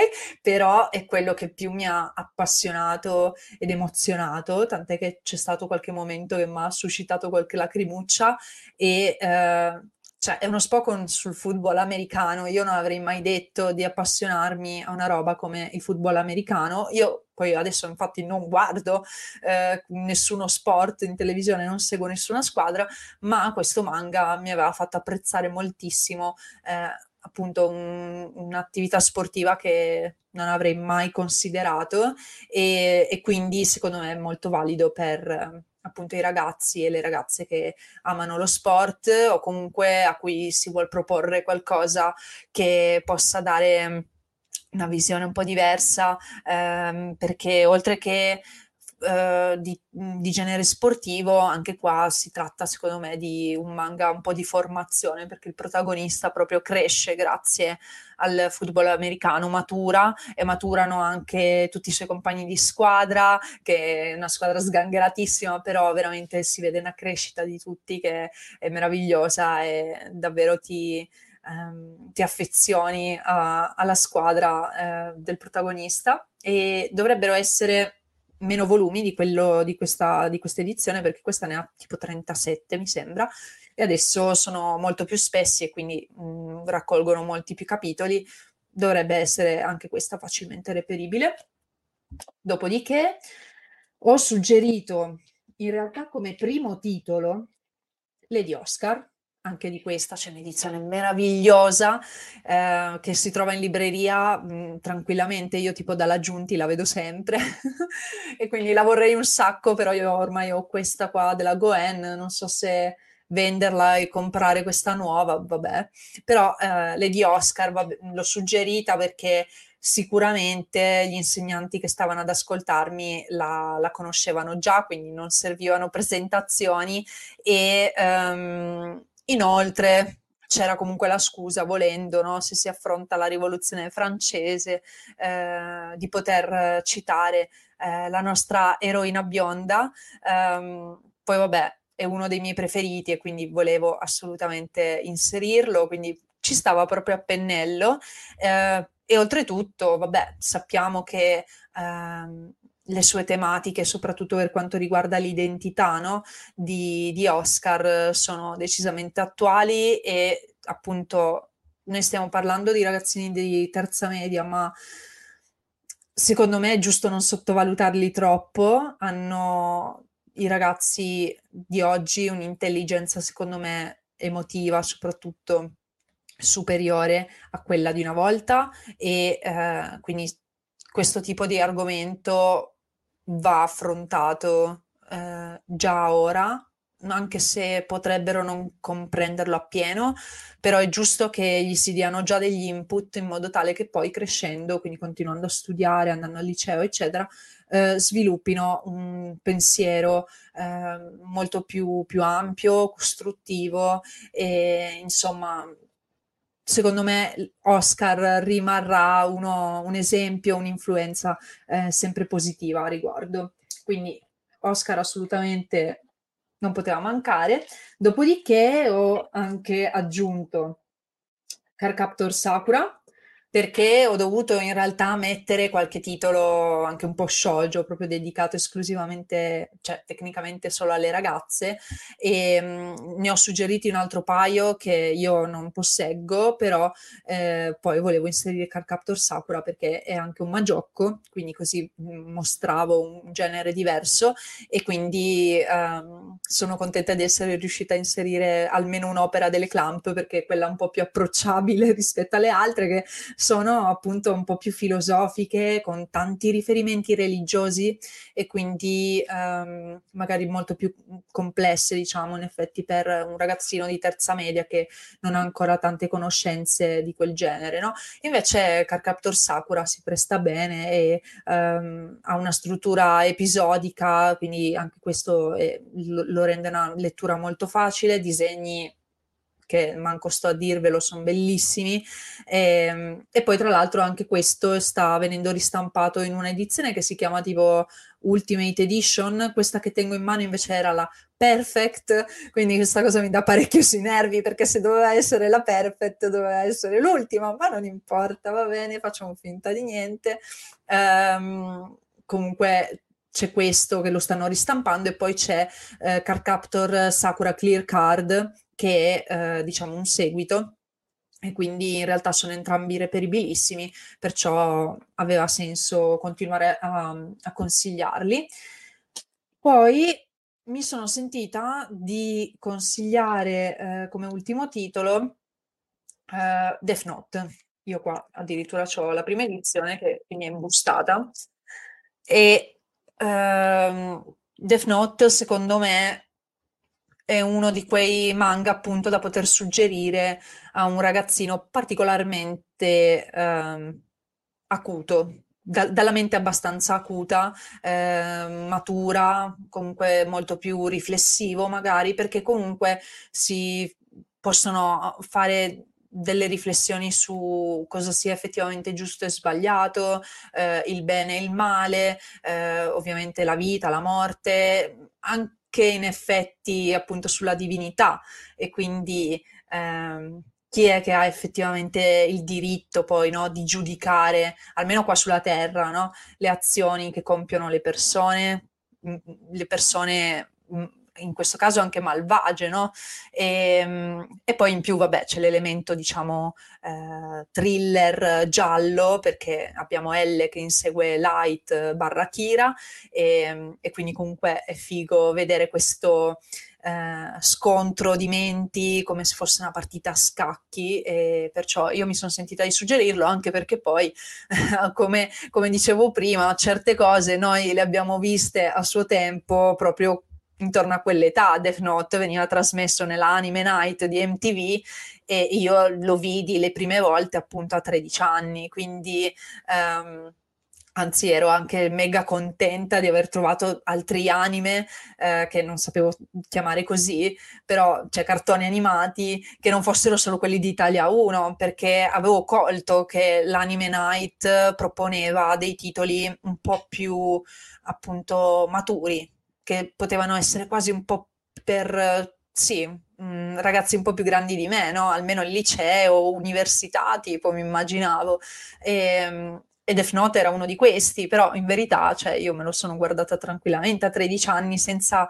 S2: Però è quello che più mi ha appassionato ed emozionato, tant'è che c'è stato qualche momento che mi ha suscitato qualche lacrimuccia e eh, cioè è uno Spokon sul football americano. Io non avrei mai detto di appassionarmi a una roba come il football americano. Io poi adesso infatti non guardo eh, nessuno sport in televisione, non seguo nessuna squadra, ma questo manga mi aveva fatto apprezzare moltissimo eh, appunto un, un'attività sportiva che non avrei mai considerato e, e, quindi secondo me è molto valido per appunto i ragazzi e le ragazze che amano lo sport o comunque a cui si vuole proporre qualcosa che possa dare una visione un po' diversa ehm, perché oltre che eh, di, di, genere sportivo, anche qua si tratta secondo me di un manga un po' di formazione perché il protagonista proprio cresce grazie al football americano, matura e maturano anche tutti i suoi compagni di squadra, che è una squadra sgangheratissima, però veramente si vede una crescita di tutti che è meravigliosa e davvero ti, ehm, ti affezioni a, alla squadra eh, del protagonista. E dovrebbero essere meno volumi di, quello, di, questa, di questa edizione perché questa ne ha tipo 37 mi sembra e adesso sono molto più spessi e quindi mh, mm, raccolgono molti più capitoli. Dovrebbe essere anche questa facilmente reperibile. Dopodiché ho suggerito in realtà come primo titolo Lady Oscar anche di questa c'è un'edizione meravigliosa eh, che si trova in libreria mh, mm, tranquillamente. Io tipo dalla Giunti la vedo sempre e quindi la vorrei un sacco, però io ormai ho questa qua della Goen, non so se venderla e comprare questa nuova, vabbè. Però eh, Lady Oscar vabbè, l'ho suggerita perché sicuramente gli insegnanti che stavano ad ascoltarmi la, la conoscevano già, quindi non servivano presentazioni e... Um, Inoltre c'era comunque la scusa, volendo, no? se si affronta la rivoluzione francese, eh, di poter citare eh, la nostra eroina bionda. Um, poi vabbè, è uno dei miei preferiti e quindi volevo assolutamente inserirlo, quindi ci stava proprio a pennello. Eh, e oltretutto, vabbè, sappiamo che ehm, le sue tematiche, soprattutto per quanto riguarda l'identità no? di, di, Oscar, sono decisamente attuali e appunto noi stiamo parlando di ragazzini di terza media, ma secondo me è giusto non sottovalutarli troppo. Hanno i ragazzi di oggi un'intelligenza, secondo me, emotiva, soprattutto superiore a quella di una volta e eh, quindi questo tipo di argomento va affrontato eh, già ora, anche se potrebbero non comprenderlo appieno, però è giusto che gli si diano già degli input in modo tale che poi crescendo, quindi continuando a studiare, andando al liceo, eccetera, eh, sviluppino un pensiero eh, molto più, più ampio, costruttivo e insomma secondo me Oscar rimarrà uno, un esempio, un'influenza eh, sempre positiva a riguardo. Quindi Oscar assolutamente non poteva mancare. Dopodiché ho anche aggiunto Carcaptor Sakura, perché ho dovuto in realtà mettere qualche titolo anche un po' sciogio, proprio dedicato esclusivamente, cioè tecnicamente solo alle ragazze. E mh, ne ho suggeriti un altro paio che io non posseggo, però eh, poi volevo inserire Car Captor Sakura perché è anche un magiocco, quindi così mostravo un genere diverso e quindi ehm, sono contenta di essere riuscita a inserire almeno un'opera delle Clamp perché è quella un po' più approcciabile rispetto alle altre che sono appunto un po' più filosofiche, con tanti riferimenti religiosi e quindi um, magari molto più complesse, diciamo, in effetti per un ragazzino di terza media che non ha ancora tante conoscenze di quel genere, no? Invece Carcaptor Sakura si presta bene e um, ha una struttura episodica, quindi anche questo è, lo, lo rende una lettura molto facile, disegni che manco sto a dirvelo, sono bellissimi. E, ehm, e, poi tra l'altro anche questo sta venendo ristampato in un'edizione che si chiama tipo Ultimate Edition, questa che tengo in mano invece era la Perfect, quindi questa cosa mi dà parecchio sui nervi perché se doveva essere la Perfect doveva essere l'ultima, ma non importa, va bene, facciamo finta di niente. Um, comunque c'è questo che lo stanno ristampando e poi c'è eh, Card Captor Sakura Clear Card che è eh, diciamo un seguito e quindi in realtà sono entrambi reperibilissimi, perciò aveva senso continuare a, a consigliarli. Poi mi sono sentita di consigliare eh, come ultimo titolo eh, Death Note. Io qua addirittura ho la prima edizione che mi è imbustata e ehm, Death Note secondo me è uno di quei manga appunto da poter suggerire a un ragazzino particolarmente ehm, acuto, da, dalla mente abbastanza acuta, eh, matura, comunque molto più riflessivo magari, perché comunque si possono fare delle riflessioni su cosa sia effettivamente giusto e sbagliato, eh, il bene e il male, eh, ovviamente la vita, la morte, anche in effetti appunto sulla divinità. E quindi ehm, chi è che ha effettivamente il diritto poi no, di giudicare, almeno qua sulla Terra, no, le azioni che compiono le persone, le persone in questo caso anche malvagie, no? E, ehm, e, poi in più, vabbè, c'è l'elemento, diciamo, eh, thriller giallo, perché abbiamo L che insegue Light barra Kira, e, e quindi comunque è figo vedere questo eh, scontro di menti come se fosse una partita a scacchi e perciò io mi sono sentita di suggerirlo anche perché poi come, come dicevo prima certe cose noi le abbiamo viste a suo tempo proprio intorno a quell'età Death Note veniva trasmesso nell'anime night di MTV e io lo vidi le prime volte appunto a 13 anni quindi um, Anzi, ero anche mega contenta di aver trovato altri anime eh, che non sapevo chiamare così, però cioè cartoni animati che non fossero solo quelli di Italia 1, perché avevo colto che l'Anime Night proponeva dei titoli un po' più appunto maturi, che potevano essere quasi un po' per sì, mm, ragazzi un po' più grandi di me, no? Almeno il liceo, università, tipo, mi immaginavo. E, ehm, e Death Note era uno di questi, però in verità, cioè, io me lo sono guardata tranquillamente a 13 anni senza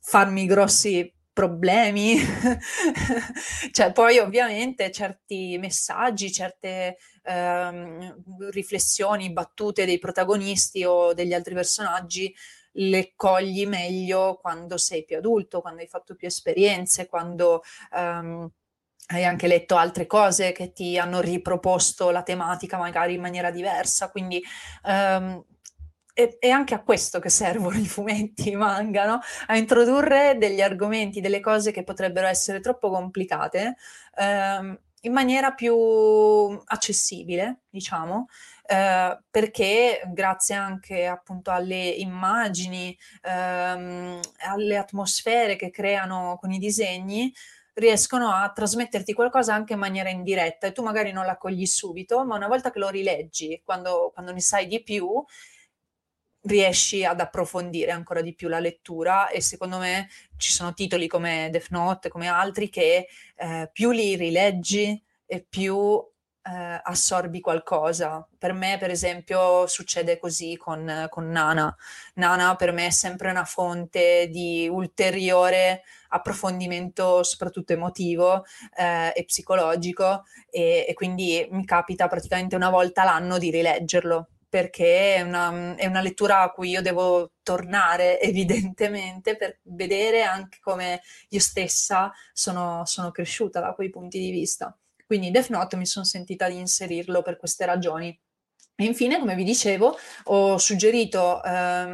S2: farmi grossi problemi. cioè, poi ovviamente certi messaggi, certe ehm, riflessioni, battute dei protagonisti o degli altri personaggi le cogli meglio quando sei più adulto, quando hai fatto più esperienze, quando ehm, hai anche letto altre cose che ti hanno riproposto la tematica magari in maniera diversa, quindi um, è, è, anche a questo che servono i fumetti, i manga, no? a introdurre degli argomenti, delle cose che potrebbero essere troppo complicate um, in maniera più accessibile, diciamo. Uh, perché grazie anche appunto alle immagini, um, alle atmosfere che creano con i disegni, riescono a trasmetterti qualcosa anche in maniera indiretta e tu magari non la cogli subito, ma una volta che lo rileggi, quando, quando ne sai di più, riesci ad approfondire ancora di più la lettura e secondo me ci sono titoli come Death Note, come altri che eh, più li rileggi e più eh, assorbi qualcosa. Per me, per esempio, succede così con, con, Nana. Nana per me è sempre una fonte di ulteriore approfondimento, soprattutto emotivo eh, e psicologico, e, e, quindi mi capita praticamente una volta l'anno di rileggerlo. Perché è una, è una lettura a cui io devo tornare evidentemente per vedere anche come io stessa sono, sono cresciuta da quei punti di vista. Quindi Death Note mi sono sentita di inserirlo per queste ragioni. E infine, come vi dicevo, ho suggerito eh,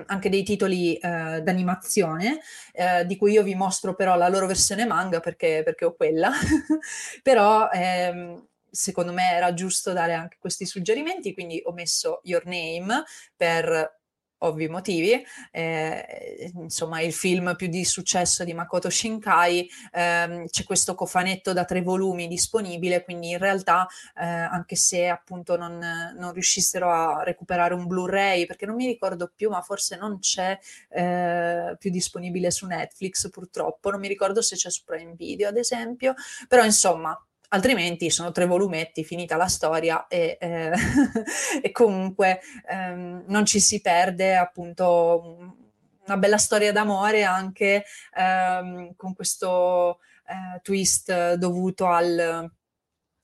S2: anche dei titoli eh, d'animazione, eh, di cui io vi mostro però la loro versione manga perché, perché ho quella, però ehm, secondo me era giusto dare anche questi suggerimenti, quindi ho messo Your Name per ovvi motivi. Eh, insomma, il film più di successo di Makoto Shinkai, ehm, c'è questo cofanetto da tre volumi disponibile, quindi in realtà, eh, anche se appunto non, non, riuscissero a recuperare un Blu-ray, perché non mi ricordo più, ma forse non c'è eh, più disponibile su Netflix purtroppo, non mi ricordo se c'è su Prime Video ad esempio, però insomma altrimenti sono tre volumetti, finita la storia e, eh, e comunque ehm, non ci si perde appunto una bella storia d'amore anche ehm, con questo eh, twist dovuto al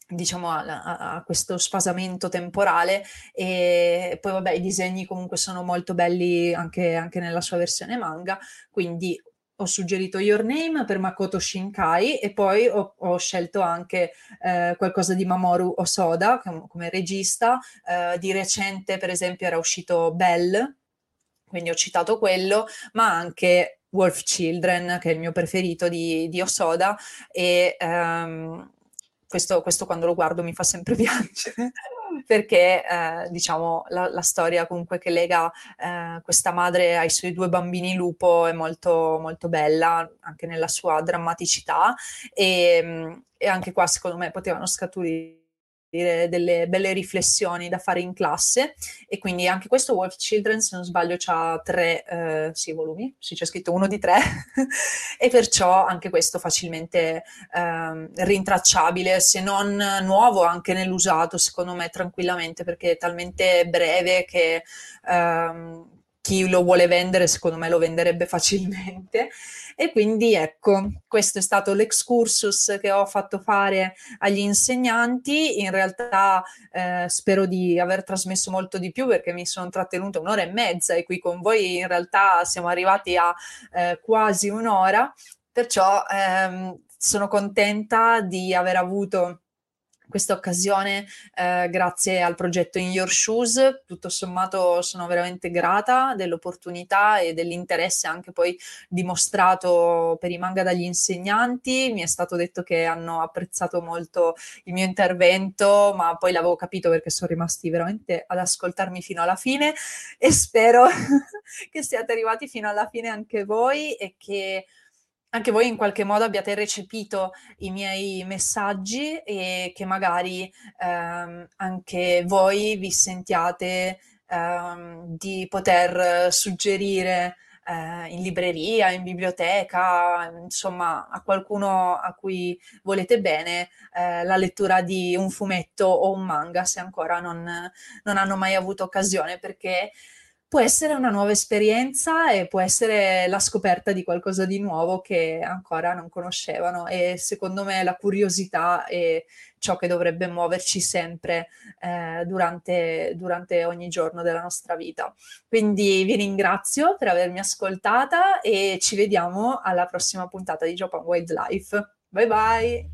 S2: diciamo a, a, questo spasamento temporale. E poi vabbè i disegni comunque sono molto belli anche, anche nella sua versione manga quindi ho suggerito Your Name per Makoto Shinkai e poi ho, ho scelto anche eh, qualcosa di Mamoru Osoda come, come regista. Eh, di recente, per esempio, era uscito Bell, quindi ho citato quello, ma anche Wolf Children, che è il mio preferito di, di Osoda, e ehm, questo, questo, quando lo guardo mi fa sempre piangere perché eh, diciamo la, la, storia comunque che lega eh, questa madre ai suoi due bambini lupo è molto, molto bella anche nella sua drammaticità. E, e anche qua secondo me potevano scaturire delle belle riflessioni da fare in classe. E quindi anche questo Wolf Children se non sbaglio ha tre eh, sì, volumi, sì c'è scritto uno di tre. E perciò anche questo facilmente eh, rintracciabile se non nuovo anche nell'usato secondo me tranquillamente perché è talmente breve che ehm, chi lo vuole vendere secondo me lo venderebbe facilmente. E quindi ecco questo è stato l'excursus che ho fatto fare agli insegnanti. In realtà eh, spero di aver trasmesso molto di più perché mi sono trattenuta un'ora e mezza e qui con voi in realtà siamo arrivati a eh, quasi un'ora. Perciò ehm, sono contenta di aver avuto questa occasione eh, grazie al progetto In Your Shoes. Tutto sommato sono veramente grata dell'opportunità e dell'interesse anche poi dimostrato per i manga dagli insegnanti. Mi è stato detto che hanno apprezzato molto il mio intervento, ma poi l'avevo capito perché sono rimasti veramente ad ascoltarmi fino alla fine e spero che siate arrivati fino alla fine anche voi e che anche voi in qualche modo abbiate recepito i miei messaggi e che magari ehm, anche voi vi sentiate ehm, di poter suggerire eh, in libreria, in biblioteca, insomma a qualcuno a cui volete bene eh, la lettura di un fumetto o un manga se ancora non, non hanno mai avuto occasione perché può essere una nuova esperienza e può essere la scoperta di qualcosa di nuovo che ancora non conoscevano e secondo me la curiosità è ciò che dovrebbe muoverci sempre eh, durante, durante ogni giorno della nostra vita. Quindi vi ringrazio per avermi ascoltata e ci vediamo alla prossima puntata di Japan Wildlife. Bye bye!